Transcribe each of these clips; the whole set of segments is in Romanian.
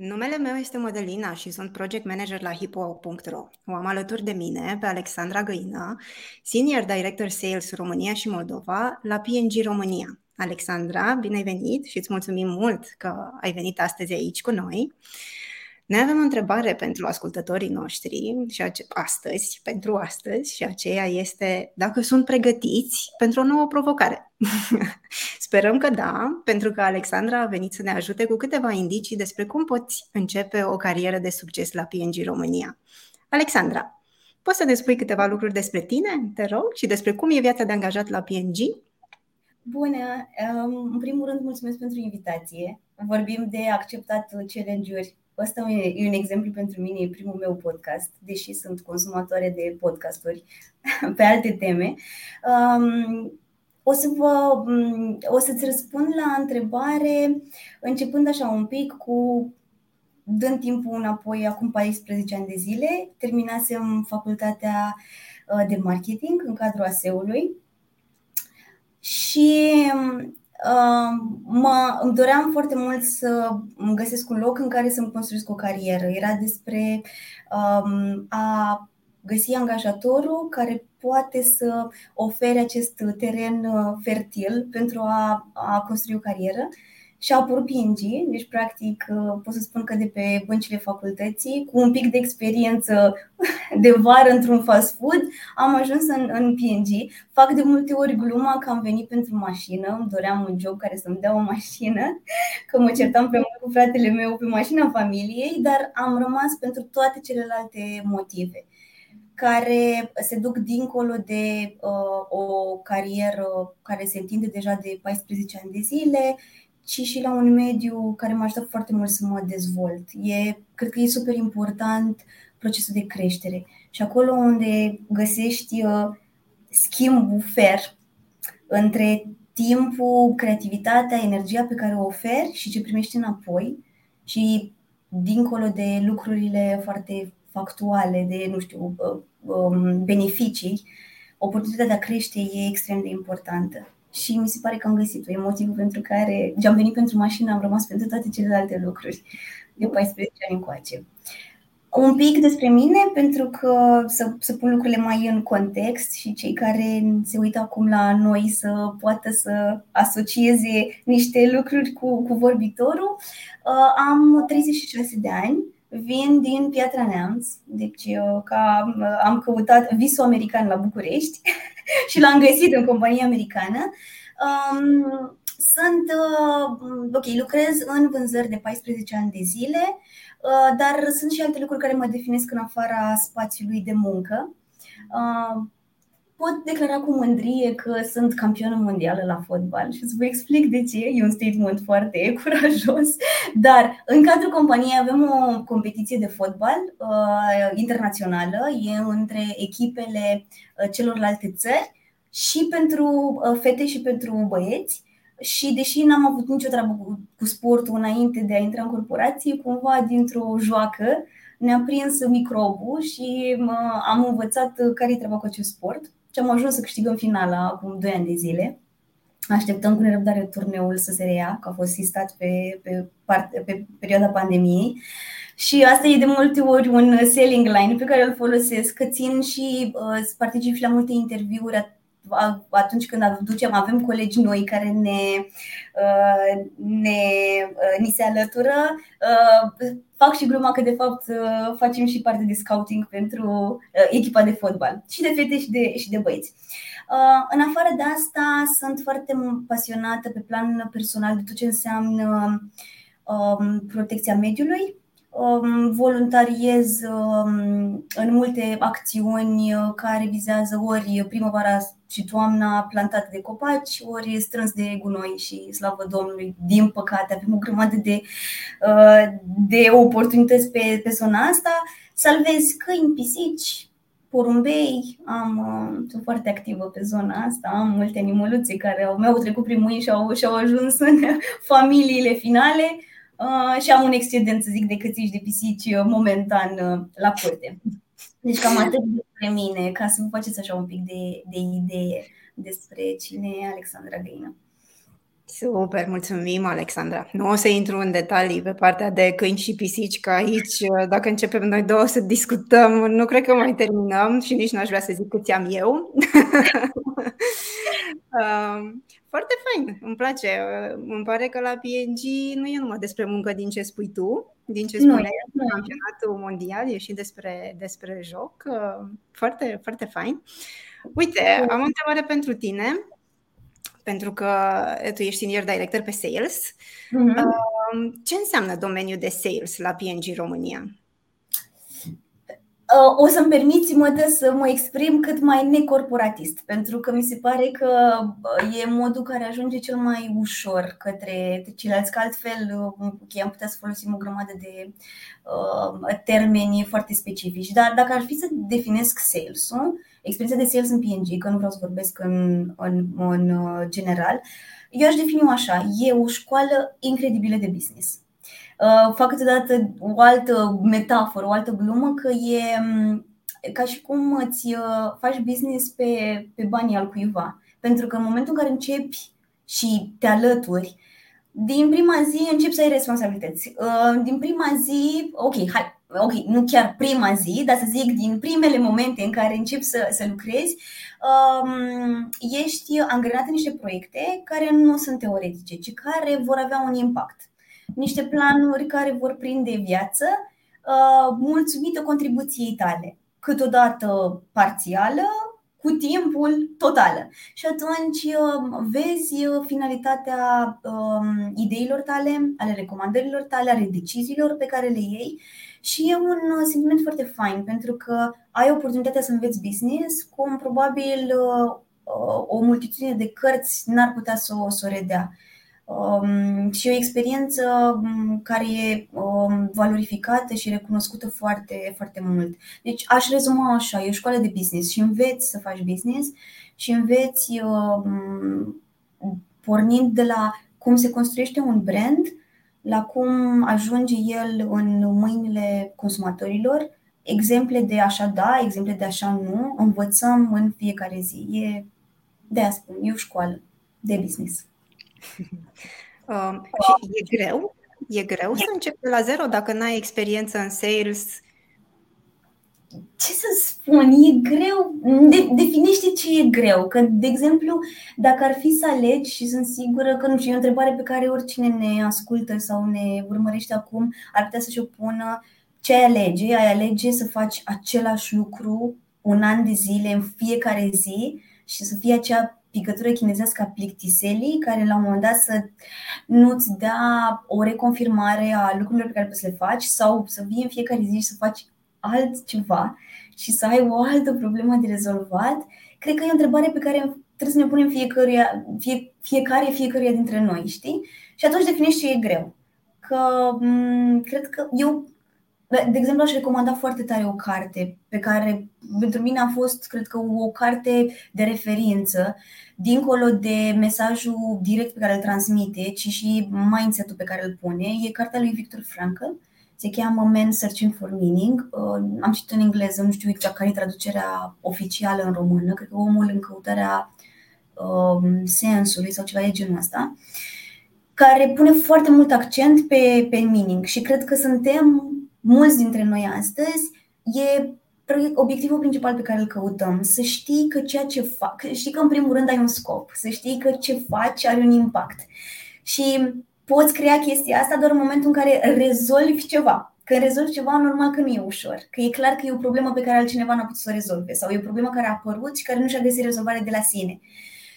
Numele meu este Modelina și sunt project manager la hippo.ro. O am alături de mine pe Alexandra Găina, Senior Director Sales România și Moldova la PNG România. Alexandra, bine ai venit și îți mulțumim mult că ai venit astăzi aici cu noi. Noi avem o întrebare pentru ascultătorii noștri și ace- astăzi, pentru astăzi, și aceea este dacă sunt pregătiți pentru o nouă provocare. Sperăm că da, pentru că Alexandra a venit să ne ajute cu câteva indicii despre cum poți începe o carieră de succes la PNG România. Alexandra, poți să ne spui câteva lucruri despre tine, te rog, și despre cum e viața de angajat la PNG? Bună! În primul rând, mulțumesc pentru invitație. Vorbim de acceptat challenge-uri Ăsta e un exemplu pentru mine, e primul meu podcast, deși sunt consumatoare de podcasturi pe alte teme. Um, o, să vă, um, o să-ți răspund la întrebare începând așa un pic cu dând timpul înapoi acum 14 ani de zile. Terminasem facultatea uh, de marketing în cadrul ASEului și um, mă, îmi doream foarte mult să îmi găsesc un loc în care să-mi construiesc o carieră. Era despre um, a găsi angajatorul care poate să ofere acest teren uh, fertil pentru a, a construi o carieră și a apărut PNG, deci practic uh, pot să spun că de pe băncile facultății, cu un pic de experiență de vară într-un fast food, am ajuns în, în PNG. Fac de multe ori gluma că am venit pentru mașină, îmi doream un job care să-mi dea o mașină, că mă certam pe mult cu fratele meu pe mașina familiei, dar am rămas pentru toate celelalte motive care se duc dincolo de uh, o carieră care se întinde deja de 14 ani de zile ci și la un mediu care m-a ajutat foarte mult să mă dezvolt. E, cred că e super important procesul de creștere. Și acolo unde găsești uh, schimbul fer între timpul, creativitatea, energia pe care o oferi și ce primești înapoi și dincolo de lucrurile foarte factuale, de, nu știu, uh, um, beneficii, oportunitatea de a crește e extrem de importantă și mi se pare că am găsit-o. E motivul pentru care am venit pentru mașină, am rămas pentru toate celelalte lucruri de 14 ani încoace. Un pic despre mine, pentru că să, să pun lucrurile mai în context și cei care se uită acum la noi să poată să asocieze niște lucruri cu, cu vorbitorul. Uh, am 36 de ani, vin din Piatra Neamț, deci uh, ca, uh, am căutat visul american la București și l-am găsit în compania americană. Um, sunt, uh, ok, lucrez în vânzări de 14 ani de zile, uh, dar sunt și alte lucruri care mă definesc în afara spațiului de muncă. Uh, pot declara cu mândrie că sunt campionă mondială la fotbal și să vă explic de ce. E un statement foarte curajos, dar în cadrul companiei avem o competiție de fotbal uh, internațională, e între echipele uh, celorlalte țări și pentru uh, fete și pentru băieți. Și deși n-am avut nicio treabă cu, cu sportul înainte de a intra în corporație, cumva dintr-o joacă ne-a prins microbul și am învățat care e treaba cu acest sport și am ajuns să câștigăm finala acum 2 ani de zile. Așteptăm cu nerăbdare turneul să se reia, că a fost sistat pe, pe, parte, pe perioada pandemiei. Și asta e de multe ori un selling line pe care îl folosesc, că țin și uh, particip și la multe interviuri atunci când aducem, avem colegi noi care ne, uh, ne, uh, ni se alătură, uh, fac și gluma că de fapt facem și parte de scouting pentru echipa de fotbal și de fete și de, și de băieți. În afară de asta, sunt foarte pasionată pe plan personal de tot ce înseamnă um, protecția mediului, um, voluntariez um, în multe acțiuni care vizează ori primăvara și toamna plantată de copaci, ori strâns de gunoi și slavă Domnului. Din păcate, avem o grămadă de, uh, de oportunități pe, pe zona asta. Salvezi câini, pisici, porumbei, am, uh, sunt foarte activă pe zona asta, am multe animăluțe care au, mi-au trecut prin mâini și au, și au ajuns în familiile finale uh, și am un excedent, să zic, de cățiși de pisici uh, momentan uh, la curte. Deci cam atât despre mine, ca să vă faceți așa un pic de, de idee despre cine e Alexandra Găină. Super, mulțumim, Alexandra. Nu o să intru în detalii pe partea de câini și pisici, că aici, dacă începem noi două să discutăm, nu cred că mai terminăm și nici nu aș vrea să zic câți am eu. Um, foarte fain, îmi place. Îmi pare că la PNG nu e numai despre muncă din ce spui tu, din ce spune nu, campionatul mondial, e și despre, despre joc. Foarte, foarte fain. Uite, am o întrebare pentru tine pentru că tu ești senior director pe sales. Mm-hmm. Ce înseamnă domeniul de sales la PNG România? Uh, o să-mi permiți, mă dă să mă exprim cât mai necorporatist, pentru că mi se pare că uh, e modul care ajunge cel mai ușor către ceilalți, că altfel okay, am putea să folosim o grămadă de uh, termeni foarte specifici. Dar dacă ar fi să definesc sales-ul, experiența de sales în PNG, că nu vreau să vorbesc în, în, în uh, general, eu aș defini așa, e o școală incredibilă de business. Uh, fac câteodată o altă metaforă, o altă glumă, că e um, ca și cum îți uh, faci business pe, pe banii al cuiva. Pentru că în momentul în care începi și te alături, din prima zi începi să ai responsabilități. Din prima zi, ok, hai, ok, nu chiar prima zi, dar să zic din primele momente în care începi să, să lucrezi, um, ești angrenat în niște proiecte care nu sunt teoretice, ci care vor avea un impact. Niște planuri care vor prinde viață, uh, mulțumită contribuției tale, câteodată parțială, cu timpul totală. Și atunci um, vezi uh, finalitatea um, ideilor tale, ale recomandărilor tale, ale deciziilor pe care le iei și e un uh, sentiment foarte fain pentru că ai oportunitatea să înveți business cum probabil uh, o multitudine de cărți n-ar putea să o, să o redea. Um, și o experiență um, care e um, valorificată și recunoscută foarte, foarte mult. Deci aș rezuma așa, e o școală de business și înveți să faci business și înveți um, pornind de la cum se construiește un brand la cum ajunge el în mâinile consumatorilor, exemple de așa da, exemple de așa nu, învățăm în fiecare zi. E, de a spun, e o școală de business. Um, și e greu? E greu să începi de la zero dacă n-ai experiență în sales? Ce să spun, e greu. De, definește ce e greu. Că, de exemplu, dacă ar fi să alegi și sunt sigură că nu știu, e o întrebare pe care oricine ne ascultă sau ne urmărește acum ar putea să-și o pună ce ai alege? Ai alege să faci același lucru un an de zile în fiecare zi și să fie acea picătură chinezească a plictiselii, care la un moment dat să nu-ți dea o reconfirmare a lucrurilor pe care poți să le faci sau să vii în fiecare zi și să faci altceva și să ai o altă problemă de rezolvat, cred că e o întrebare pe care trebuie să ne punem fiecare, fie, fiecare, fiecare dintre noi, știi? Și atunci definești ce e greu. Că m- cred că eu de exemplu, aș recomanda foarte tare o carte pe care pentru mine a fost, cred că, o carte de referință, dincolo de mesajul direct pe care îl transmite, ci și mindset-ul pe care îl pune. E cartea lui Victor Frankl, se cheamă Men Searching for Meaning. Uh, am citit în engleză, nu știu exact care e traducerea oficială în română, cred că omul în căutarea um, sensului sau ceva de genul ăsta care pune foarte mult accent pe, pe meaning și cred că suntem mulți dintre noi astăzi, e obiectivul principal pe care îl căutăm. Să știi că ceea ce fac, știi că în primul rând ai un scop, să știi că ce faci are un impact. Și poți crea chestia asta doar în momentul în care rezolvi ceva. Când rezolvi ceva, normal că nu e ușor. Că e clar că e o problemă pe care altcineva nu a putut să o rezolve sau e o problemă care a apărut și care nu și-a găsit rezolvare de la sine.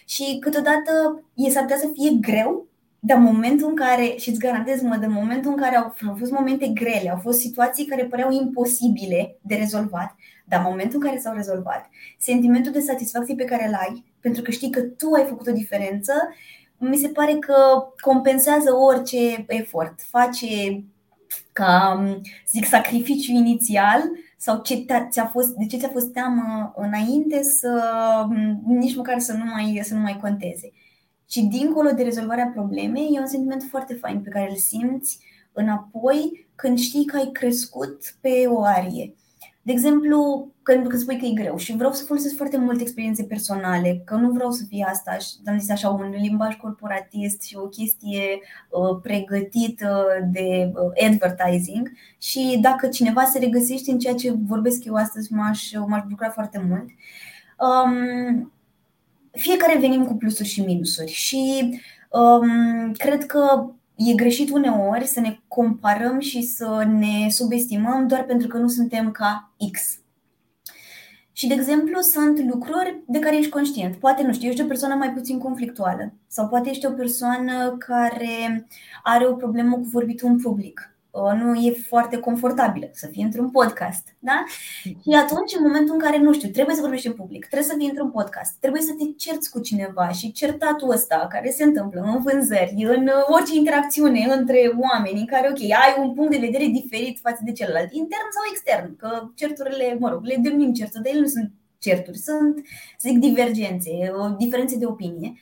Și câteodată e s-ar putea să fie greu dar momentul în care, și îți garantez, mă, de momentul în care au, au fost momente grele, au fost situații care păreau imposibile de rezolvat, dar în momentul în care s-au rezolvat, sentimentul de satisfacție pe care îl ai, pentru că știi că tu ai făcut o diferență, mi se pare că compensează orice efort. Face ca, zic, sacrificiu inițial sau ce ți-a fost, de ce ți-a fost teamă înainte să nici măcar să nu mai, să nu mai conteze. Și dincolo de rezolvarea problemei, e un sentiment foarte fain pe care îl simți înapoi când știi că ai crescut pe o arie. De exemplu, când, când spui că e greu și vreau să folosesc foarte multe experiențe personale, că nu vreau să fie asta, am zis așa, un limbaj corporatist și o chestie uh, pregătită de uh, advertising și dacă cineva se regăsește în ceea ce vorbesc eu astăzi, m-aș, m-aș bucura foarte mult. Um, fiecare venim cu plusuri și minusuri și um, cred că e greșit uneori să ne comparăm și să ne subestimăm doar pentru că nu suntem ca X. Și, de exemplu, sunt lucruri de care ești conștient. Poate, nu știu, ești o persoană mai puțin conflictuală sau poate ești o persoană care are o problemă cu vorbitul în public nu e foarte confortabilă să fie într-un podcast. Da? Și atunci, în momentul în care, nu știu, trebuie să vorbești în public, trebuie să fii într-un podcast, trebuie să te cerți cu cineva și certatul ăsta care se întâmplă în vânzări, în orice interacțiune între oameni în care, ok, ai un punct de vedere diferit față de celălalt, intern sau extern, că certurile, mă rog, le denumim certuri, dar ele nu sunt certuri, sunt, să zic, divergențe, diferențe de opinie.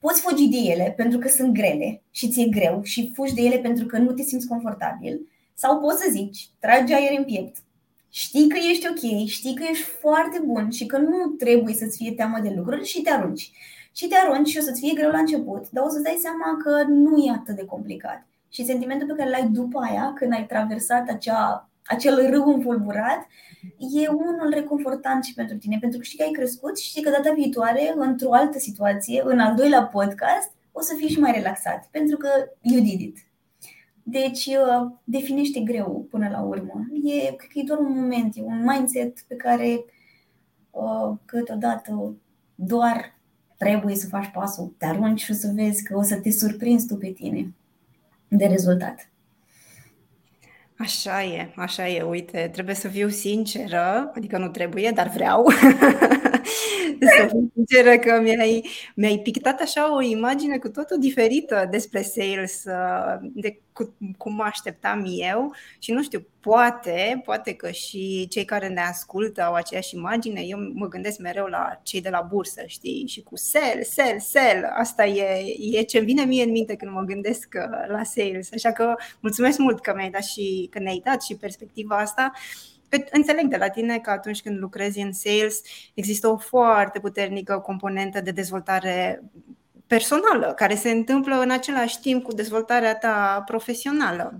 Poți fugi de ele pentru că sunt grele și ți-e greu și fugi de ele pentru că nu te simți confortabil sau poți să zici, tragi aer în piept, știi că ești ok, știi că ești foarte bun și că nu trebuie să-ți fie teamă de lucruri și te arunci. Și te arunci și o să-ți fie greu la început, dar o să-ți dai seama că nu e atât de complicat. Și sentimentul pe care l-ai după aia, când ai traversat acea, acel râu înfulburat, e unul reconfortant și pentru tine, pentru că știi că ai crescut și știi că data viitoare, într-o altă situație, în al doilea podcast, o să fii și mai relaxat, pentru că you did it. Deci, uh, definește greu până la urmă. E, cred că e doar un moment, e un mindset pe care uh, câteodată doar trebuie să faci pasul, te arunci și o să vezi că o să te surprinzi tu pe tine de rezultat. Așa e, așa e. Uite, trebuie să fiu sinceră, adică nu trebuie, dar vreau să fiu sinceră că mi-ai, mi-ai pictat așa o imagine cu totul diferită despre sales uh, de cu, cum mă așteptam eu și nu știu, poate, poate că și cei care ne ascultă au aceeași imagine. Eu mă gândesc mereu la cei de la bursă, știi, și cu sell, sell, sell. Asta e, e ce vine mie în minte când mă gândesc uh, la sales. Așa că mulțumesc mult că mi-ai dat și că ne-ai dat și perspectiva asta. Înțeleg de la tine că atunci când lucrezi în sales există o foarte puternică componentă de dezvoltare personală, care se întâmplă în același timp cu dezvoltarea ta profesională.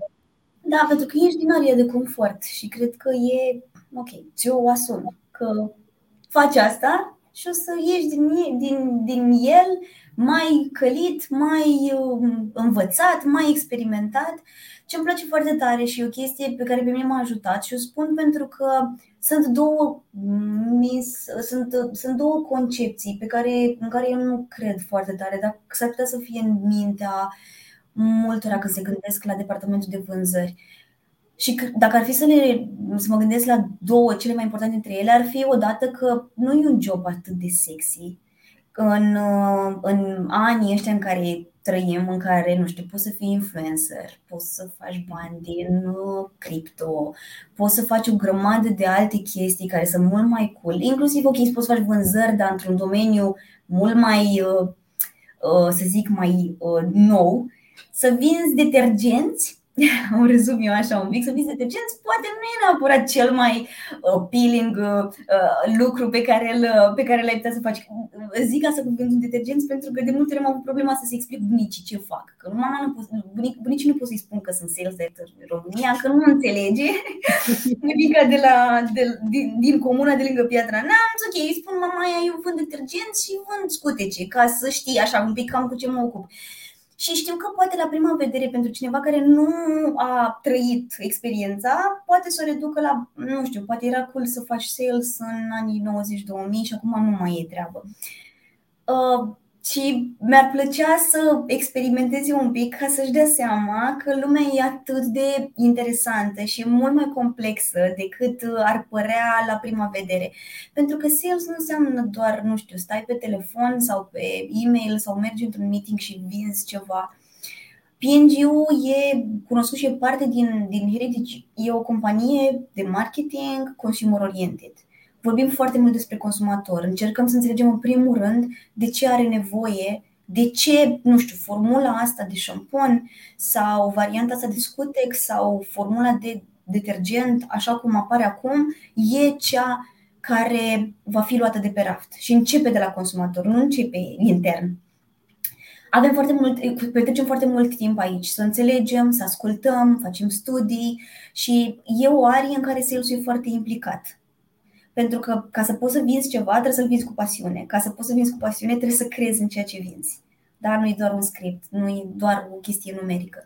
Da, pentru că ești din aria de confort și cred că e ok, ți-o asum că faci asta și o să ieși din, din, din el mai călit, mai um, învățat, mai experimentat. Ce îmi place foarte tare și o chestie pe care pe mine m-a ajutat și o spun pentru că sunt două, mis, sunt, sunt două concepții pe care, în care eu nu cred foarte tare, dar s-ar putea să fie în mintea multora când se gândesc la departamentul de vânzări. Și dacă ar fi să, le, să mă gândesc la două, cele mai importante dintre ele, ar fi odată că nu e un job atât de sexy. În, în anii ăștia în care trăim în care, nu știu, poți să fii influencer, poți să faci bani din uh, cripto, poți să faci o grămadă de alte chestii care sunt mult mai cool, inclusiv, ok, poți să faci vânzări, dar într-un domeniu mult mai, uh, uh, să zic, mai nou, să vinzi detergenți o rezum eu așa un pic, să fii detergenți, poate nu e neapărat cel mai appealing uh, uh, lucru pe care, îl, uh, pe care l-ai putea să faci. Zic asta cu gândul detergenți pentru că de multe ori am avut problema să se explic bunicii ce fac. Că mama nu pot, bunic, bunicii nu pot să-i spun că sunt sales director în România, că nu înțelege. Bunica de la, de, din, din comuna de lângă Piatra Neamț, ok, îi spun mama eu vând detergenți și vând scutece, ca să știi așa un pic cam cu ce mă ocup. Și știu că poate la prima vedere pentru cineva care nu a trăit experiența, poate să o reducă la, nu știu, poate era cool să faci sales în anii 90-2000 și acum nu mai e treabă. Uh, și mi-ar plăcea să experimenteze un pic ca să-și dea seama că lumea e atât de interesantă și mult mai complexă decât ar părea la prima vedere. Pentru că sales nu înseamnă doar, nu știu, stai pe telefon sau pe e-mail sau mergi într-un meeting și vinzi ceva PNG-ul e cunoscut și e parte din, din Heritage. E o companie de marketing consumer oriented. Vorbim foarte mult despre consumator. Încercăm să înțelegem în primul rând de ce are nevoie de ce, nu știu, formula asta de șampon sau varianta asta de scutex sau formula de detergent, așa cum apare acum, e cea care va fi luată de pe raft și începe de la consumator, nu începe intern. Avem foarte mult, petrecem foarte mult timp aici să înțelegem, să ascultăm, facem studii și e o arie în care sales e foarte implicat. Pentru că ca să poți să vinzi ceva, trebuie să-l vinzi cu pasiune. Ca să poți să vinzi cu pasiune, trebuie să crezi în ceea ce vinzi. Dar nu e doar un script, nu e doar o chestie numerică.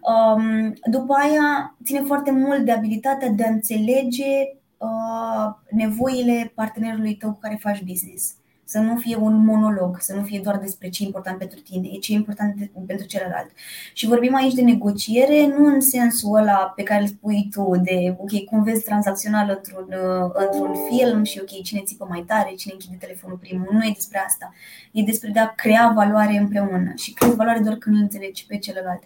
Um, după aia, ține foarte mult de abilitatea de a înțelege uh, nevoile partenerului tău cu care faci business să nu fie un monolog, să nu fie doar despre ce e important pentru tine, e ce e important pentru celălalt. Și vorbim aici de negociere, nu în sensul ăla pe care îl spui tu, de ok, cum vezi tranzacțional într-un, uh, într-un film și ok, cine țipă mai tare, cine închide telefonul primul. Nu e despre asta. E despre de a crea valoare împreună și crezi valoare doar când îl înțelegi pe celălalt.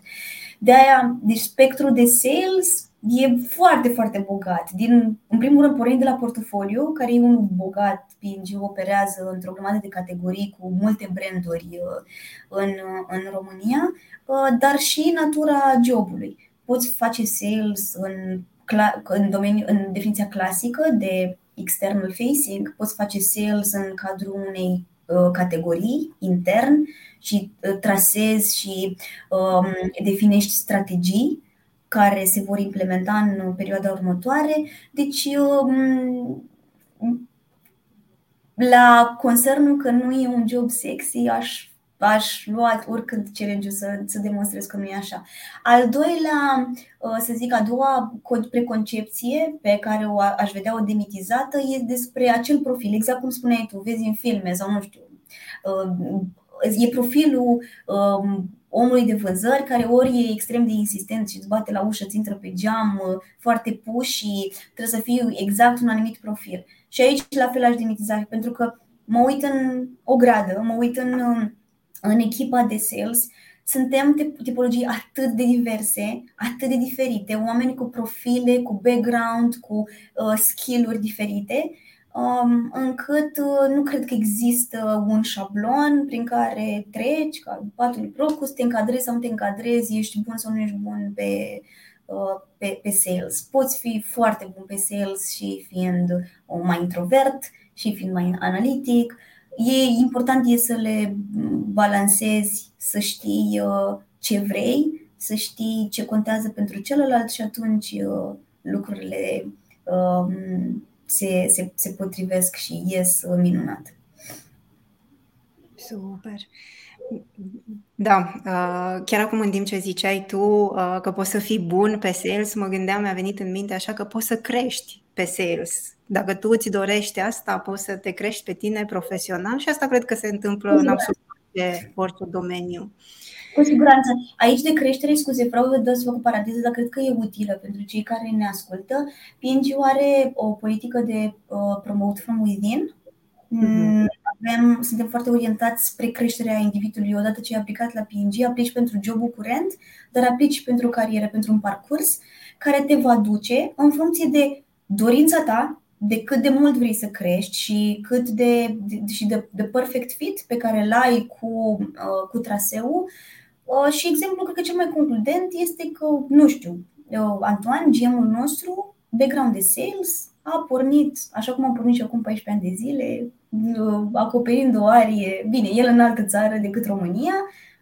De aia, deci spectrul de sales e foarte, foarte bogat. Din, în primul rând, pornind de la portofoliu, care e unul bogat, PNG operează într-o grămadă de categorii cu multe branduri uh, în, uh, în România, uh, dar și natura jobului. Poți face sales în, în, domeniu, în definiția clasică de external facing, poți face sales în cadrul unei categorii intern și trasezi și um, definești strategii care se vor implementa în perioada următoare. Deci, um, la concernul că nu e un job sexy, aș, aș lua oricând challenge să, să demonstrez că nu e așa. Al doilea, uh, să zic, a doua preconcepție pe care o aș vedea o demitizată e despre acel profil, exact cum spuneai tu, vezi în filme sau nu știu, uh, e profilul um, omului de vânzări care ori e extrem de insistent și îți bate la ușă, îți intră pe geam, uh, foarte pus și trebuie să fie exact un anumit profil. Și aici la fel aș demitiza, pentru că mă uit în o gradă, mă uit în, um, în echipa de sales, suntem tipologii atât de diverse, atât de diferite, oameni cu profile, cu background, cu uh, skill-uri diferite Um, încât uh, nu cred că există un șablon prin care treci ca patul procus, te încadrezi sau nu te încadrezi, ești bun sau nu ești bun pe, uh, pe, pe sales. Poți fi foarte bun pe sales și fiind mai introvert și fiind mai analitic. E important e să le balancezi, să știi uh, ce vrei, să știi ce contează pentru celălalt și atunci lucrurile um, se, se, se potrivesc și ies minunat. Super. Da, uh, chiar acum în timp ce ziceai tu uh, că poți să fii bun pe sales, mă gândeam, mi-a venit în minte așa că poți să crești pe sales. Dacă tu îți dorești asta, poți să te crești pe tine profesional și asta cred că se întâmplă în absolut orice domeniu. Cu siguranță. Aici de creștere, scuze, vreau să fac o paranteză, dar cred că e utilă pentru cei care ne ascultă. PNG are o politică de uh, promote from within. Mm-hmm. Avem, suntem foarte orientați spre creșterea individului. Odată ce ai aplicat la PNG, aplici pentru jobul curent, dar aplici pentru carieră, pentru un parcurs care te va duce în funcție de dorința ta, de cât de mult vrei să crești și cât de, de, și de, de perfect fit pe care îl ai cu, uh, cu traseul, Uh, și exemplul, cred că cel mai concludent este că, nu știu, uh, Antoine, GM-ul nostru, background de sales, a pornit, așa cum am pornit și acum 14 ani de zile, uh, acoperind o arie, bine, el în altă țară decât România,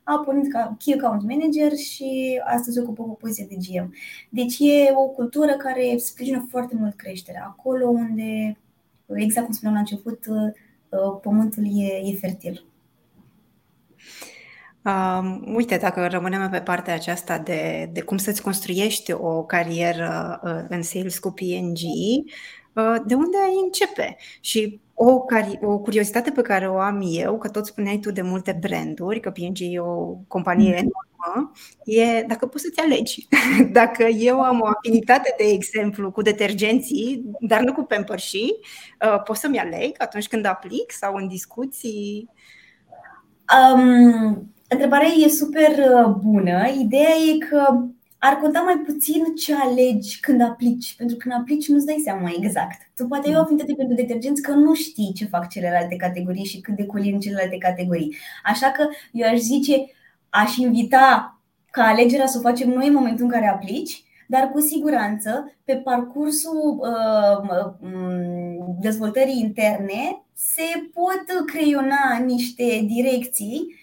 a pornit ca Key Account Manager și astăzi ocupă o poziție de GM. Deci e o cultură care sprijină foarte mult creșterea. Acolo unde, exact cum spuneam la început, pământul e, e fertil. Um, uite, dacă rămânem pe partea aceasta de, de cum să-ți construiești o carieră uh, în sales cu PNG, uh, de unde ai începe? Și o, cari- o curiozitate pe care o am eu, că tot spuneai tu de multe branduri, că PNG e o companie mm-hmm. enormă, e dacă poți să-ți alegi. dacă eu am o afinitate, de exemplu, cu detergenții, dar nu cu pempărșii, uh, pot să-mi aleg atunci când aplic sau în discuții? Um, Întrebarea e super uh, bună. Ideea e că ar conta mai puțin ce alegi când aplici, pentru că când aplici nu-ți dai seama exact. Tu poate ai o afinitate pentru detergenți că nu știi ce fac celelalte categorii și cât de colin celelalte categorii. Așa că eu aș zice, aș invita ca alegerea să o facem noi în momentul în care aplici, dar cu siguranță pe parcursul uh, dezvoltării interne se pot creiona niște direcții uh,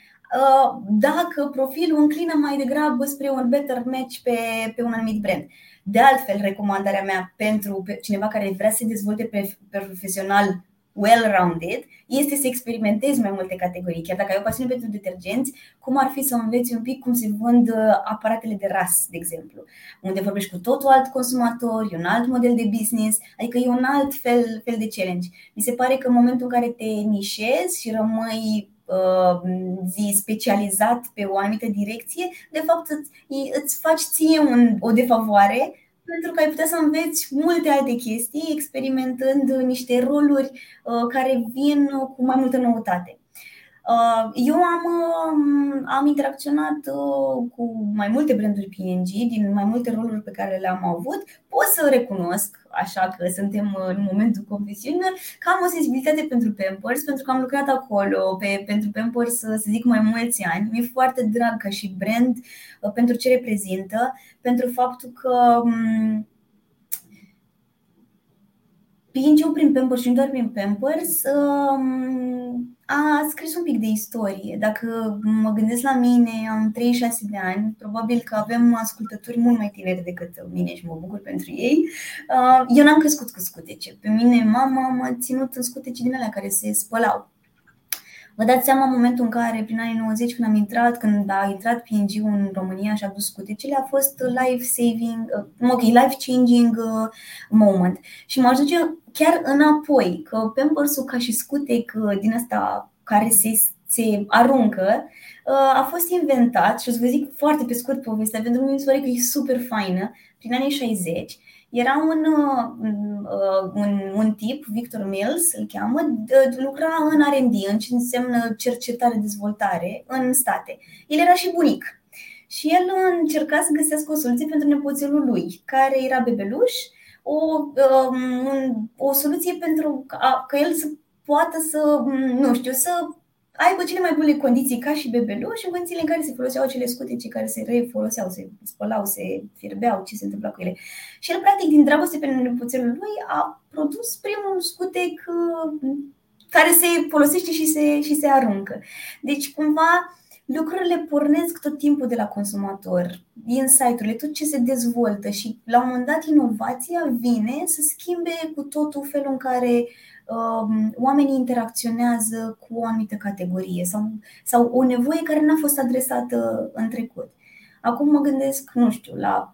dacă profilul înclină mai degrabă spre un better match pe, pe un anumit brand. De altfel, recomandarea mea pentru cineva care vrea să se dezvolte profesional well-rounded este să experimentezi mai multe categorii. Chiar dacă ai o pasiune pentru detergenți, cum ar fi să înveți un pic cum se vând uh, aparatele de ras, de exemplu, unde vorbești cu totul alt consumator, e un alt model de business, adică e un alt fel, fel de challenge. Mi se pare că în momentul în care te nișezi și rămâi uh, zi specializat pe o anumită direcție, de fapt îți, îți faci ție un, o defavoare pentru că ai putea să înveți multe alte chestii experimentând niște roluri uh, care vin cu mai multă noutate. Uh, eu am, um, am interacționat uh, cu mai multe branduri PNG din mai multe roluri pe care le-am avut. Pot să recunosc, așa că suntem în momentul confesiunilor, că am o sensibilitate pentru Pampers, pentru că am lucrat acolo pe, pentru Pampers, să zic, mai mulți ani. Mi-e foarte drag ca și brand pentru ce reprezintă, pentru faptul că um, PNG-ul prin Pampers și nu doar prin Pampers um, a scris un pic de istorie. Dacă mă gândesc la mine, am 36 de ani, probabil că avem ascultători mult mai tineri decât mine și mă bucur pentru ei. Uh, eu n-am crescut cu scutece. Pe mine mama m-a ținut în scutece din alea care se spălau. Vă dați seama în momentul în care, prin anii 90, când am intrat, când a intrat PNG în România și a dus scutecele, a fost life-saving, uh, ok, life-changing uh, moment. Și mă ajunge chiar înapoi, că Pampers-ul ca și scutec uh, din asta care se, se aruncă, a fost inventat și o să vă zic foarte pe scurt povestea, pentru că mi se pare că e super faină, prin anii 60 era un, uh, un, un tip, Victor Mills îl cheamă, lucra în R&D, în ce înseamnă cercetare-dezvoltare în state. El era și bunic. Și el încerca să găsească o soluție pentru nepoțelul lui, care era bebeluș, o, um, o soluție pentru ca, ca el să poată să, nu știu, să aibă cele mai bune condiții ca și bebeluș în condițiile în care se foloseau acele scutece care se refoloseau, se spălau, se fierbeau, ce se întâmpla cu ele. Și el, practic, din dragoste pentru nepoțelul lui, a produs primul scutec uh, care se folosește și se, și se aruncă. Deci, cumva, lucrurile pornesc tot timpul de la consumator, insight-urile, tot ce se dezvoltă și la un moment dat inovația vine să schimbe cu totul felul în care Um, oamenii interacționează cu o anumită categorie sau, sau o nevoie care n-a fost adresată în trecut. Acum mă gândesc, nu știu, la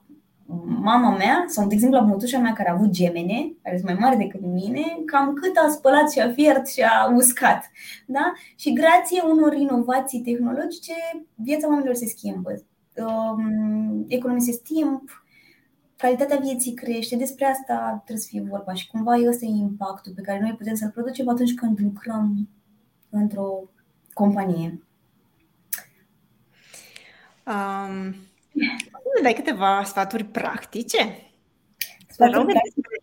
mama mea sau, de exemplu, la mătușa mea care a avut gemene, care sunt mai mari decât mine, cam cât a spălat și a fiert și a uscat. Da? Și grație unor inovații tehnologice, viața oamenilor se schimbă. Um, economisesc timp, calitatea vieții crește, despre asta trebuie să fie vorba și cumva ăsta e impactul pe care noi putem să-l producem atunci când lucrăm într-o companie. Um, dai câteva sfaturi practice? Sfaturi practice?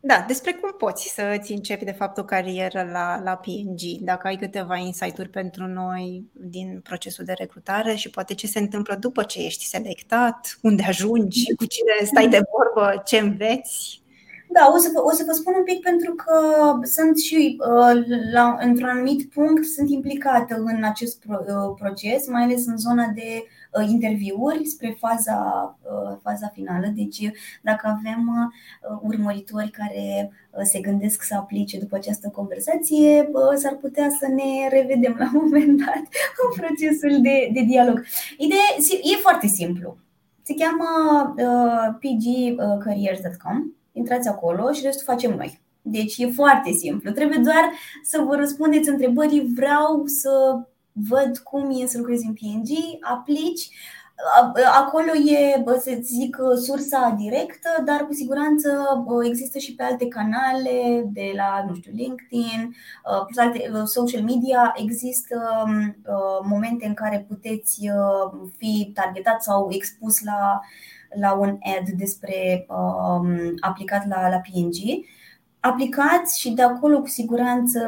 Da, despre cum poți să îți începi de fapt o carieră la, la PNG, dacă ai câteva insight-uri pentru noi din procesul de recrutare și poate ce se întâmplă după ce ești selectat, unde ajungi, cu cine stai de vorbă, ce înveți. Da, o să, vă, o să vă spun un pic pentru că sunt și uh, la, într-un anumit punct sunt implicată în acest pro, uh, proces, mai ales în zona de uh, interviuri spre faza, uh, faza finală. Deci, dacă avem uh, urmăritori care uh, se gândesc să aplice după această conversație, uh, s-ar putea să ne revedem la un moment dat în procesul de, de dialog. Ideea e foarte simplu. Se cheamă uh, pgcareers.com intrați acolo și restul facem noi. Deci e foarte simplu. Trebuie doar să vă răspundeți întrebării, vreau să văd cum e să lucrezi în PNG, aplici. Acolo e, să zic, sursa directă, dar cu siguranță există și pe alte canale, de la, nu știu, LinkedIn, plus alte social media, există momente în care puteți fi targetat sau expus la, la un ad despre um, aplicat la, la PNG aplicați și de acolo cu siguranță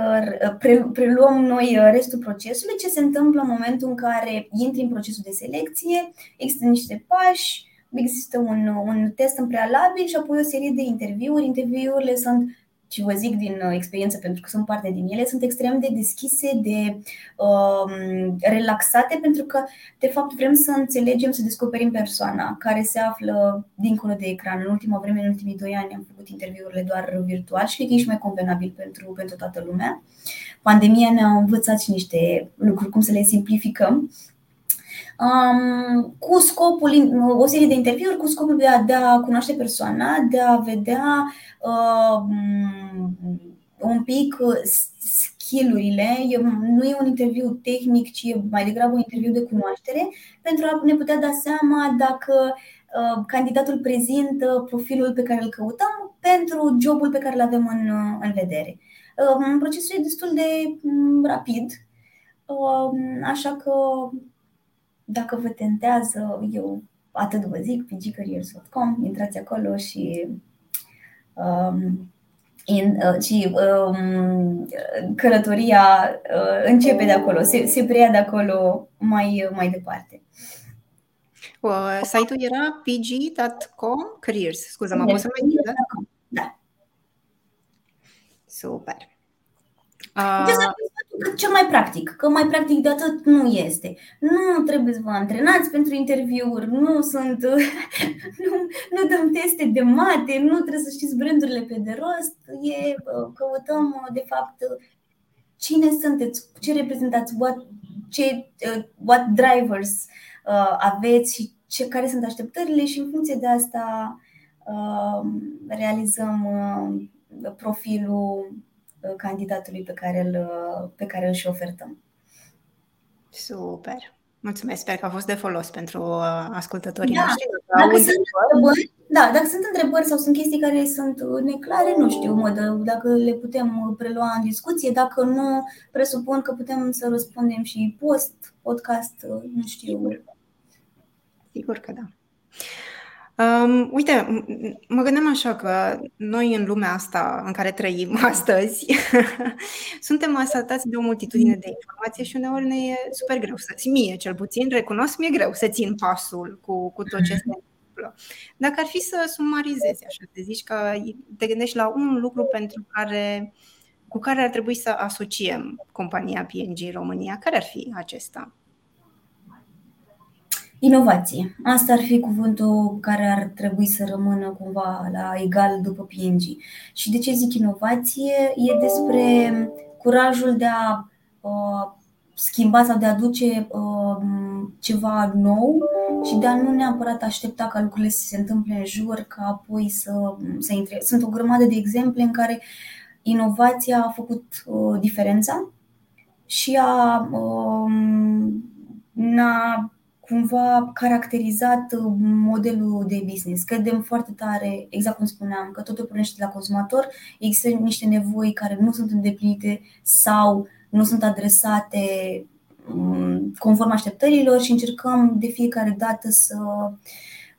preluăm noi uh, restul procesului, ce se întâmplă în momentul în care intri în procesul de selecție, există niște pași, există un, un test în prealabil și apoi o serie de interviuri. Interviurile sunt și vă zic din uh, experiență pentru că sunt parte din ele, sunt extrem de deschise, de um, relaxate, pentru că, de fapt, vrem să înțelegem, să descoperim persoana care se află dincolo de ecran. În ultima vreme, în ultimii doi ani, am făcut interviurile doar virtual și cred că e și mai convenabil pentru, pentru toată lumea. Pandemia ne-a învățat și niște lucruri, cum să le simplificăm um, cu scopul, o serie de interviuri cu scopul de a, de a cunoaște persoana, de a vedea uh, un pic skillurile. Nu e un interviu tehnic, ci e mai degrabă un interviu de cunoaștere, pentru a ne putea da seama dacă uh, candidatul prezintă profilul pe care îl căutăm pentru jobul pe care îl avem în, în vedere. Uh, procesul e destul de rapid, uh, așa că dacă vă tentează, eu atât vă zic, pgcareers.com, intrați acolo și um, in, uh, și um, călătoria uh, începe de acolo, se, se preia de acolo mai, mai departe. Uh, site-ul era pg.com careers, scuze, m-am pus să mai da? Da. Super. Uh, cel mai practic, că mai practic de atât nu este. Nu trebuie să vă antrenați pentru interviuri, nu sunt, nu, nu dăm teste de mate, nu trebuie să știți brandurile pe de rost, e, căutăm de fapt cine sunteți, ce reprezentați, what, ce, uh, what drivers uh, aveți și ce, care sunt așteptările și în funcție de asta uh, realizăm uh, profilul Uh, candidatului pe care îl, uh, pe care îl și ofertăm. Super! Mulțumesc, sper că a fost de folos pentru uh, ascultătorii da, noștri. Dacă sunt întrebări, da, dacă sunt întrebări sau sunt chestii care sunt neclare, nu știu, mă, dacă le putem prelua în discuție, dacă nu, presupun că putem să răspundem și post, podcast, nu știu. Sigur că da. Um, uite, mă gândeam așa că noi în lumea asta în care trăim astăzi suntem asaltați de o multitudine de informații și uneori ne e super greu să ți mie cel puțin, recunosc, mi-e greu să țin pasul cu, cu tot ce se întâmplă. Dacă ar fi să sumarizezi așa, te zici că te gândești la un lucru pentru care, cu care ar trebui să asociem compania PNG România, care ar fi acesta? Inovație. Asta ar fi cuvântul care ar trebui să rămână cumva la egal după PNG. Și de ce zic inovație? E despre curajul de a uh, schimba sau de a aduce uh, ceva nou și de a nu neapărat aștepta ca lucrurile să se întâmple în jur, ca apoi să, să intre. Sunt o grămadă de exemple în care inovația a făcut uh, diferența și a uh, n-a cumva caracterizat uh, modelul de business. Credem foarte tare, exact cum spuneam, că totul pornește de la consumator. Există niște nevoi care nu sunt îndeplinite sau nu sunt adresate um, conform așteptărilor și încercăm de fiecare dată să,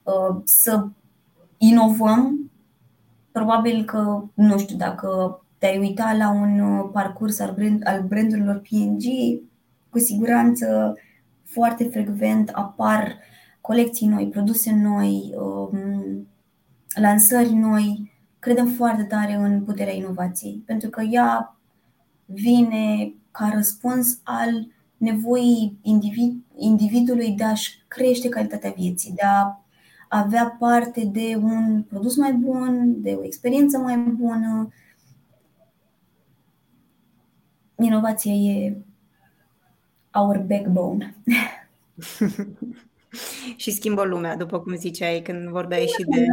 uh, să inovăm. Probabil că, nu știu, dacă te-ai uita la un uh, parcurs al, brand, al brandurilor PNG, cu siguranță foarte frecvent apar colecții noi, produse noi, um, lansări noi. Credem foarte tare în puterea inovației, pentru că ea vine ca răspuns al nevoii individ, individului de a-și crește calitatea vieții, de a avea parte de un produs mai bun, de o experiență mai bună. Inovația e our backbone. și schimbă lumea, după cum ziceai când vorbeai și de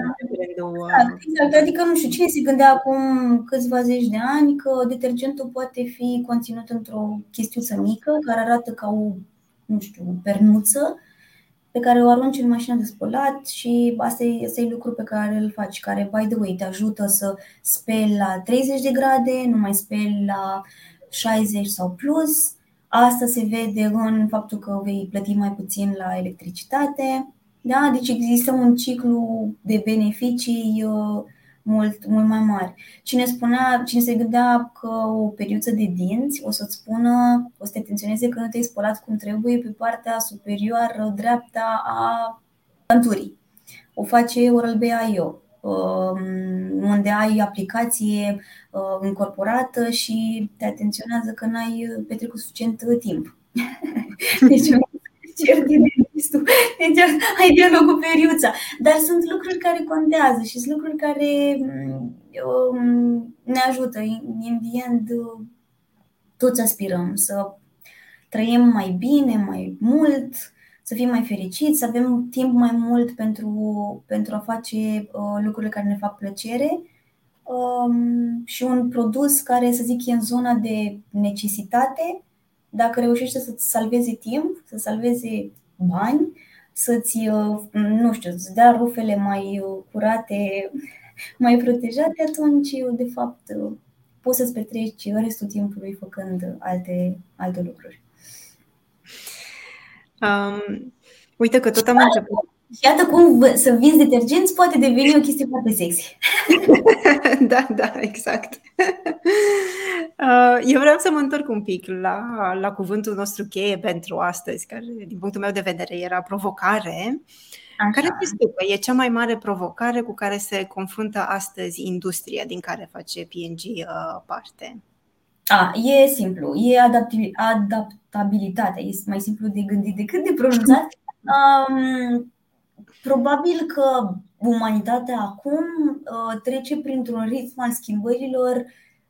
brandul. Exact, exact. Adică nu știu cine se gândea acum câțiva zeci de ani că detergentul poate fi conținut într-o chestiuță mică care arată ca o, nu știu, pernuță pe care o arunci în mașina de spălat și asta e, asta e lucru pe care îl faci, care, by the way, te ajută să speli la 30 de grade, nu mai speli la 60 sau plus. Asta se vede în faptul că vei plăti mai puțin la electricitate. Da? Deci există un ciclu de beneficii uh, mult, mult mai mari. Cine spunea, cine se gândea că o periuță de dinți o să-ți spună, o să te atenționeze că nu te-ai spălat cum trebuie pe partea superioară dreapta a planturii. O face Oral-B IO, um, unde ai aplicație uh, incorporată și te atenționează că n-ai petrecut suficient timp. Deci cer din dentistul, deci ai dialogul cu periuța. Dar sunt lucruri care contează și sunt lucruri care um, ne ajută. In the end, toți aspirăm să trăim mai bine, mai mult, să fim mai fericiți, să avem timp mai mult pentru, pentru a face uh, lucrurile care ne fac plăcere um, și un produs care, să zic, e în zona de necesitate, dacă reușește să-ți salveze timp, să salveze bani, să-ți, uh, nu știu, să dea rufele mai uh, curate, mai protejate, atunci, uh, de fapt, poți să-ți petreci restul timpului făcând alte, alte lucruri. Um, uite că tot am început Iată cum să vinzi detergenți poate deveni o chestie foarte sexy. da, da, exact. Uh, eu vreau să mă întorc un pic la, la cuvântul nostru cheie pentru astăzi, care, din punctul meu de vedere, era provocare. Așa. Care crezi că e cea mai mare provocare cu care se confruntă astăzi industria din care face PNG uh, parte? A, e simplu. E adaptabilitatea. E mai simplu de gândit decât de pronunțat. Um, Probabil că umanitatea acum uh, trece printr-un ritm al schimbărilor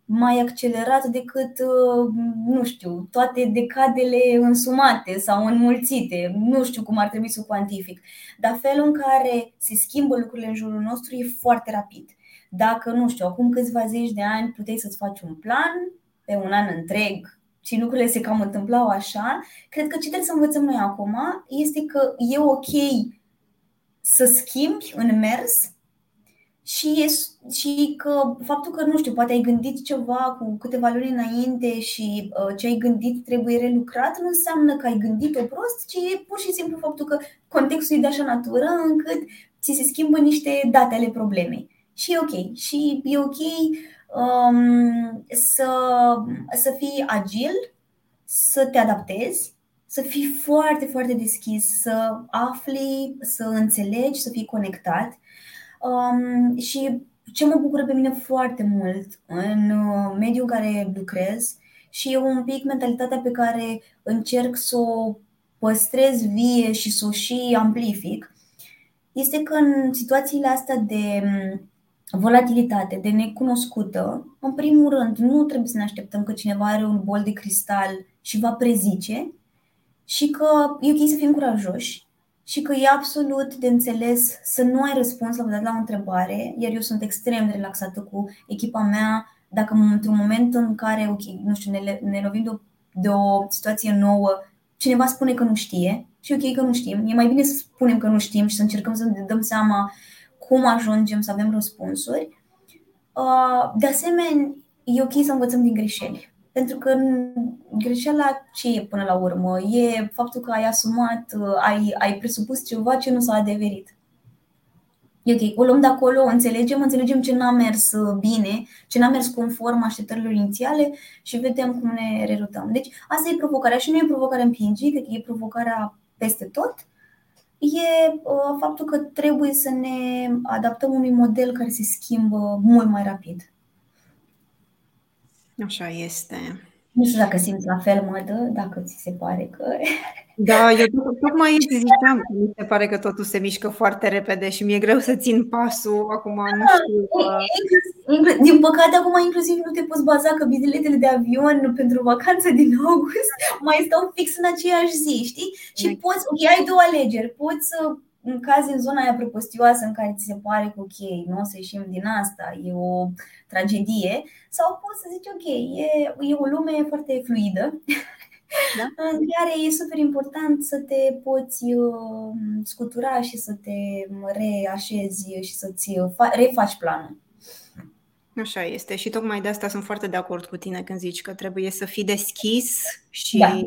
mai accelerat decât, uh, nu știu, toate decadele însumate sau înmulțite. Nu știu cum ar trebui să o cuantific. Dar felul în care se schimbă lucrurile în jurul nostru e foarte rapid. Dacă, nu știu, acum câțiva zeci de ani puteai să-ți faci un plan pe un an întreg și lucrurile se cam întâmplau așa, cred că ce trebuie să învățăm noi acum este că e ok să schimbi în mers și, e, și că faptul că, nu știu, poate ai gândit ceva cu câteva luni înainte și uh, ce ai gândit trebuie relucrat, nu înseamnă că ai gândit-o prost, ci e pur și simplu faptul că contextul e de așa natură încât ți se schimbă niște date ale problemei. Și e ok. Și e ok um, să, să fii agil, să te adaptezi să fii foarte, foarte deschis, să afli, să înțelegi, să fii conectat. Um, și ce mă bucură pe mine foarte mult în uh, mediul în care lucrez și e un pic mentalitatea pe care încerc să o păstrez vie și să o și amplific, este că în situațiile astea de um, volatilitate, de necunoscută, în primul rând, nu trebuie să ne așteptăm că cineva are un bol de cristal și va prezice, și că e ok să fim curajoși și că e absolut de înțeles să nu ai răspuns la dat la o întrebare, iar eu sunt extrem de relaxată cu echipa mea. Dacă într-un moment în care, ok, nu știu, ne, ne lovim de o, de o situație nouă, cineva spune că nu știe și ok că nu știm, e mai bine să spunem că nu știm și să încercăm să ne dăm seama cum ajungem să avem răspunsuri. Uh, de asemenea, e ok să învățăm din greșeli. Pentru că greșeala ce e până la urmă? E faptul că ai asumat, ai, ai presupus ceva ce nu s-a adeverit. E ok, o luăm de acolo, înțelegem, înțelegem ce n-a mers bine, ce n-a mers conform așteptărilor inițiale și vedem cum ne rerutăm. Deci asta e provocarea și nu e provocarea în PNG, cred că e provocarea peste tot. E uh, faptul că trebuie să ne adaptăm unui model care se schimbă mult mai rapid. Așa este. Nu știu dacă simți la fel, Mădă, dacă ți se pare că... Da, eu tocmai îți ziceam că mi se pare că totul se mișcă foarte repede și mi-e greu să țin pasul. Acum nu da, știu. Că... Din păcate, acum inclusiv nu te poți baza că biletele de avion pentru vacanță din august mai stau fix în aceeași zi, știi? Și exact. poți, ok, ai două alegeri. Poți să în caz în zona aia propostioasă în care ți se pare că ok, nu o să ieșim din asta, e o tragedie, sau poți să zici ok, e, e o lume foarte fluidă da? în care e super important să te poți uh, scutura și să te reașezi și să-ți refaci planul. Așa este și tocmai de asta sunt foarte de acord cu tine când zici că trebuie să fii deschis și da.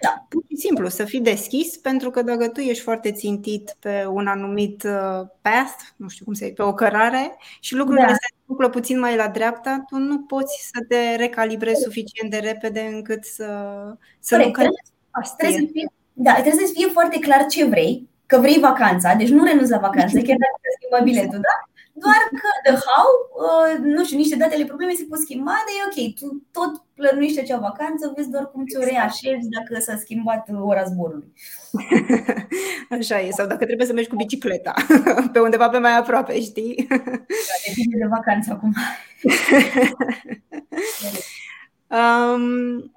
Da. Pur și simplu, să fii deschis, pentru că dacă tu ești foarte țintit pe un anumit uh, path, nu știu cum să zic, pe o cărare și lucrurile da. se întâmplă puțin mai la dreapta, tu nu poți să te recalibrezi suficient de repede încât să, să Corect. nu trebuie, trebuie să fie, Da, trebuie să fie foarte clar ce vrei, că vrei vacanța, deci nu renunți la vacanță, chiar dacă te schimba biletul, da? Doar că the how, uh, nu știu, niște datele probleme se pot schimba, dar e ok, tu tot plănuiești acea vacanță, vezi doar cum ți-o reașezi dacă s-a schimbat ora zborului. Așa e, sau dacă trebuie să mergi cu bicicleta pe undeva pe mai aproape, știi? Da, depinde de vacanță acum. um,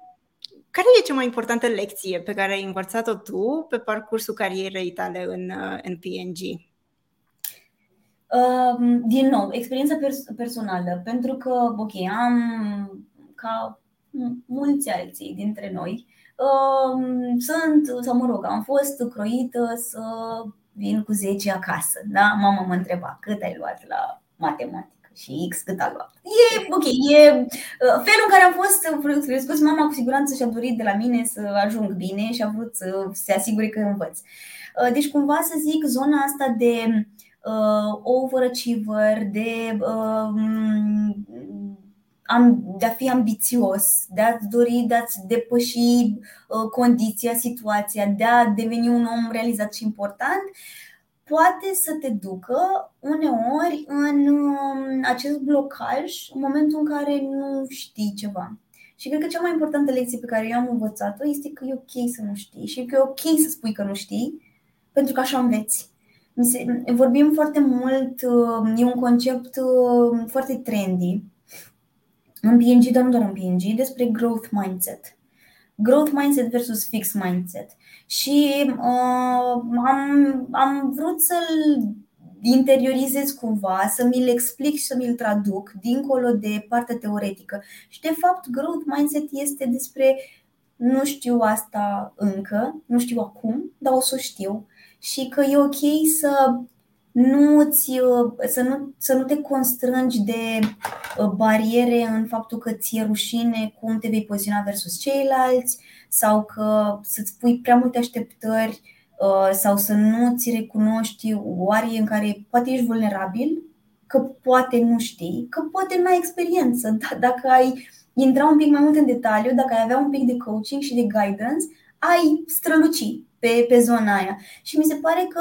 care e cea mai importantă lecție pe care ai învățat-o tu pe parcursul carierei tale în, uh, în PNG? Din nou, experiența pers- personală, pentru că, ok, am ca mulți alții dintre noi, sunt, sau mă rog, am fost croită să vin cu 10 acasă. Da? Mama mă întreba cât ai luat la matematică și X cât a luat. E ok, e uh, felul în care am fost crescut, mama cu siguranță și-a dorit de la mine să ajung bine și a vrut să se asigure că învăț. Uh, deci cumva să zic zona asta de uh, overachiever, de, uh, de a fi ambițios, de a-ți dori, de a-ți depăși uh, condiția, situația, de a deveni un om realizat și important, poate să te ducă uneori în um, acest blocaj în momentul în care nu știi ceva. Și cred că cea mai importantă lecție pe care eu am învățat-o este că e ok să nu știi și că e ok să spui că nu știi, pentru că așa înveți vorbim foarte mult, uh, e un concept uh, foarte trendy în PNG, dar nu doar în PNG, despre growth mindset. Growth mindset versus fixed mindset. Și uh, am, am vrut să-l interiorizez cumva, să mi-l explic și să mi-l traduc dincolo de partea teoretică. Și de fapt, growth mindset este despre nu știu asta încă, nu știu acum, dar o să o știu și că e ok să nu, să nu, să nu te constrângi de uh, bariere în faptul că ți-e rușine cum te vei poziționa versus ceilalți sau că să-ți pui prea multe așteptări uh, sau să nu ți recunoști oarii în care poate ești vulnerabil, că poate nu știi, că poate nu ai experiență. Dacă ai intra un pic mai mult în detaliu, dacă ai avea un pic de coaching și de guidance, ai străluci pe, pe zona aia. Și mi se pare că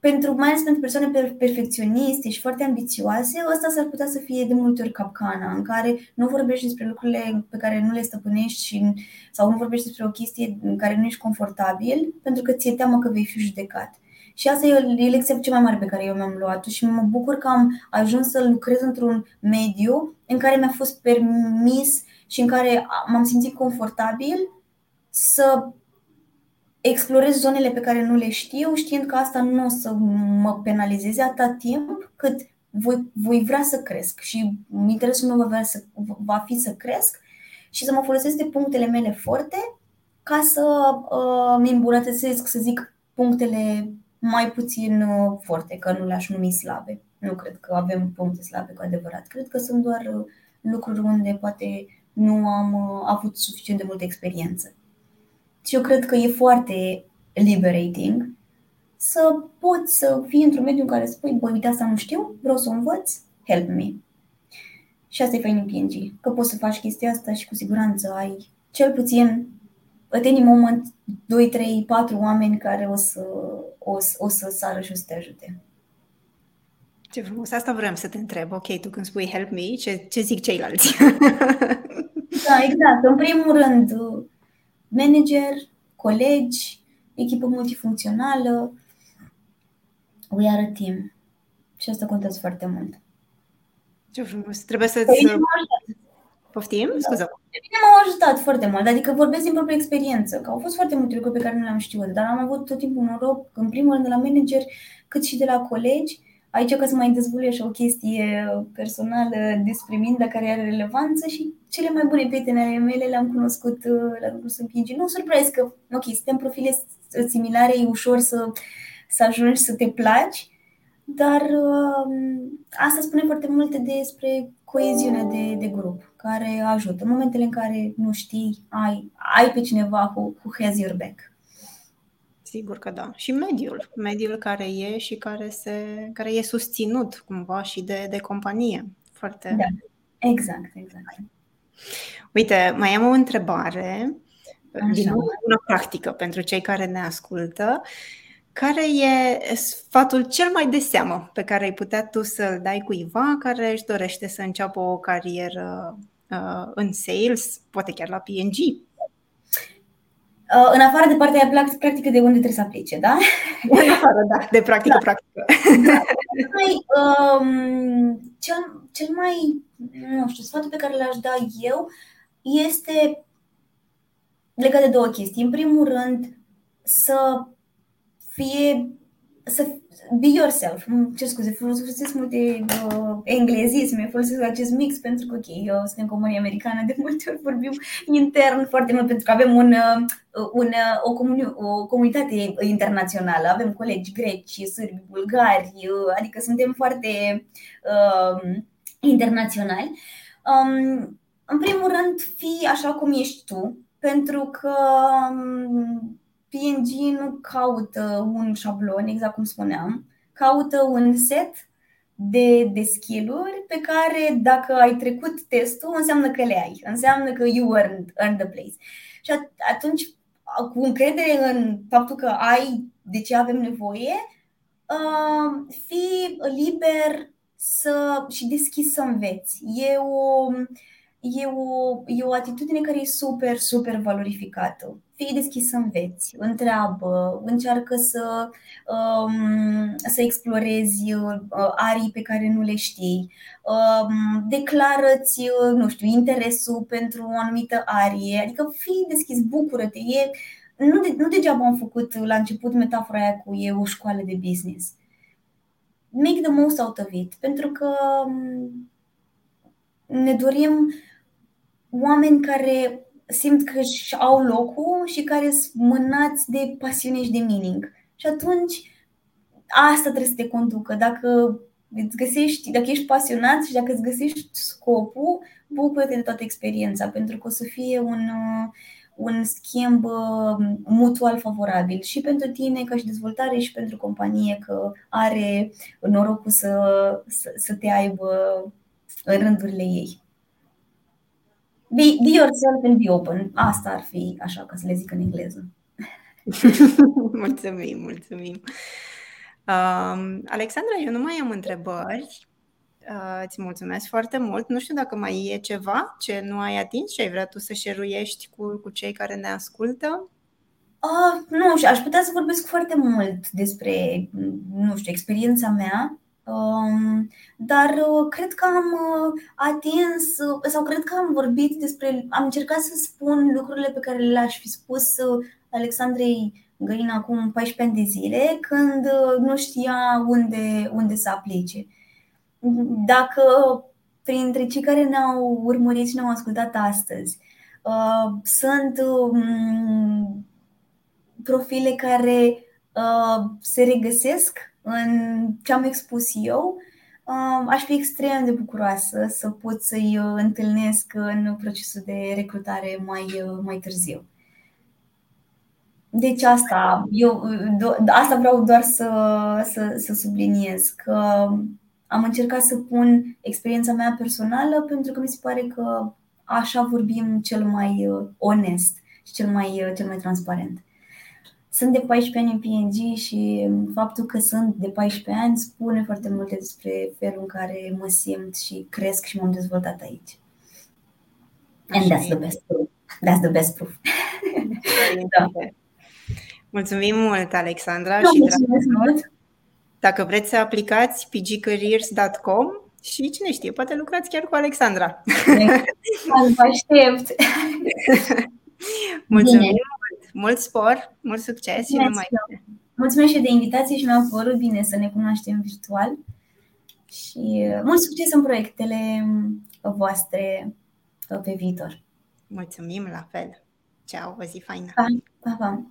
pentru, mai ales pentru persoane perfecționiste și foarte ambițioase, ăsta s-ar putea să fie de multe ori capcana, în care nu vorbești despre lucrurile pe care nu le stăpânești și, sau nu vorbești despre o chestie în care nu ești confortabil, pentru că ți-e teamă că vei fi judecat. Și asta e, e lecția cea mai mare pe care eu mi-am luat-o și mă bucur că am ajuns să lucrez într-un mediu în care mi-a fost permis și în care m-am simțit confortabil să explorez zonele pe care nu le știu, știind că asta nu o să mă penalizeze atât timp cât voi, voi vrea să cresc și interesul meu va, vrea să, va fi să cresc și să mă folosesc de punctele mele forte ca să uh, mi îmbunătățesc, să zic, punctele mai puțin uh, forte, că nu le-aș numi slabe. Nu cred că avem puncte slabe cu adevărat. Cred că sunt doar uh, lucruri unde poate nu am uh, avut suficient de multă experiență. Și eu cred că e foarte liberating să poți să fii într-un mediu în care spui, băi, uite asta nu știu, vreau să o învăț, help me. Și asta e fain în PNG, că poți să faci chestia asta și cu siguranță ai cel puțin at any moment 2, 3, 4 oameni care o să, o, o să sară și o să te ajute. Ce frumos, asta vreau să te întreb. Ok, tu când spui help me, ce, ce zic ceilalți? da, exact. În primul rând, manager, colegi, echipă multifuncțională. We are a team. Și asta contează foarte mult. Ce frumos. Trebuie să-ți... Poftim? Da. Scuze. De mine m-au ajutat foarte mult, adică vorbesc din propria experiență, că au fost foarte multe lucruri pe care nu le-am știut, dar am avut tot timpul noroc, în primul rând de la manager, cât și de la colegi, aici ca să mai dezvolui așa o chestie personală despre mine, dar care are relevanță și cele mai bune prietene ale mele le-am cunoscut, le-am cunoscut în PNG. Nu surprins că, ok, suntem profile similare, e ușor să, să ajungi să te placi, dar uh, asta spune foarte multe despre coeziunea de, de grup, care ajută. În momentele în care nu știi, ai, ai pe cineva who, who has your back. Sigur că da. Și mediul, mediul care e și care, se, care e susținut cumva și de, de companie. Foarte. Da, exact, exact. Uite, mai am o întrebare, Așa. din nou una practică pentru cei care ne ascultă. Care e sfatul cel mai de seamă pe care ai putea tu să-l dai cuiva care își dorește să înceapă o carieră uh, în sales, poate chiar la PNG? Uh, în afară de partea practică de unde trebuie să aplice, da? În afară, da, de practică, da. practică. Da. Mai, um, cel, cel mai, nu știu, sfatul pe care l-aș da eu este legat de două chestii. În primul rând, să fie să be yourself. Ce scuze, folosesc multe uh, englezisme, folosesc acest mix pentru că, ok, eu sunt în comunie americană, de multe ori vorbim intern foarte mult pentru că avem un, uh, un, uh, o, comuni- o comunitate internațională, avem colegi greci, sârbi, bulgari, uh, adică suntem foarte uh, internaționali. Um, în primul rând, fii așa cum ești tu, pentru că um, PNG nu caută un șablon, exact cum spuneam, caută un set de, de skill-uri pe care dacă ai trecut testul, înseamnă că le ai, înseamnă că you earned, earned the place. Și atunci, cu încredere în faptul că ai de ce avem nevoie, uh, fi liber să, și deschis să înveți. E o, e o, e o atitudine care e super, super valorificată. Fii deschis să înveți, întreabă, încearcă să, um, să explorezi uh, arii pe care nu le știi, um, declară-ți, uh, nu știu, interesul pentru o anumită arie, adică fii deschis, bucură-te. E, nu, de, nu degeaba am făcut la început metafora aia cu e o școală de business. Make the most out of it, pentru că um, ne dorim oameni care simt că își au locul și care sunt mânați de pasiune și de meaning. Și atunci asta trebuie să te conducă. Dacă îți găsești, dacă ești pasionat și dacă îți găsești scopul, bucură-te de toată experiența, pentru că o să fie un, un schimb uh, mutual favorabil și pentru tine ca și dezvoltare și pentru companie că are norocul să, să, să te aibă în rândurile ei. Be, be yourself and be open. Asta ar fi așa, ca să le zic în engleză. mulțumim, mulțumim. Uh, Alexandra, eu nu mai am întrebări. Uh, îți mulțumesc foarte mult. Nu știu dacă mai e ceva ce nu ai atins și ai vrea tu să șeruiești cu, cu cei care ne ascultă. Uh, nu știu, aș putea să vorbesc foarte mult despre, nu știu, experiența mea Um, dar uh, cred că am uh, atins uh, sau cred că am vorbit despre, am încercat să spun lucrurile pe care le-aș fi spus Alexandrei Găina acum 14 ani de zile, când nu știa unde, unde să aplice. Dacă printre cei care ne-au urmărit și ne-au ascultat astăzi sunt um, profile care se regăsesc în ce am expus eu, um, aș fi extrem de bucuroasă să pot să-i uh, întâlnesc în procesul de recrutare mai, uh, mai târziu. Deci asta, eu, asta vreau doar să, să, să subliniez că am încercat să pun experiența mea personală pentru că mi se pare că așa vorbim cel mai uh, onest și cel mai, cel mai transparent. Sunt de 14 ani în PNG și faptul că sunt de 14 ani spune foarte multe despre felul în care mă simt și cresc și m-am dezvoltat aici. And that's the best proof. That's the best proof. da. Mulțumim mult, Alexandra. și mulțumesc mult. Dacă vreți să aplicați pgcareers.com și cine știe, poate lucrați chiar cu Alexandra. Vă aștept. Mulțumim Bine mult spor, mult succes și numai Mulțumesc și de invitație și mi-a părut bine să ne cunoaștem virtual și mult succes în proiectele voastre pe viitor. Mulțumim, la fel. Ceau, o zi faină! Pa, pa, pa.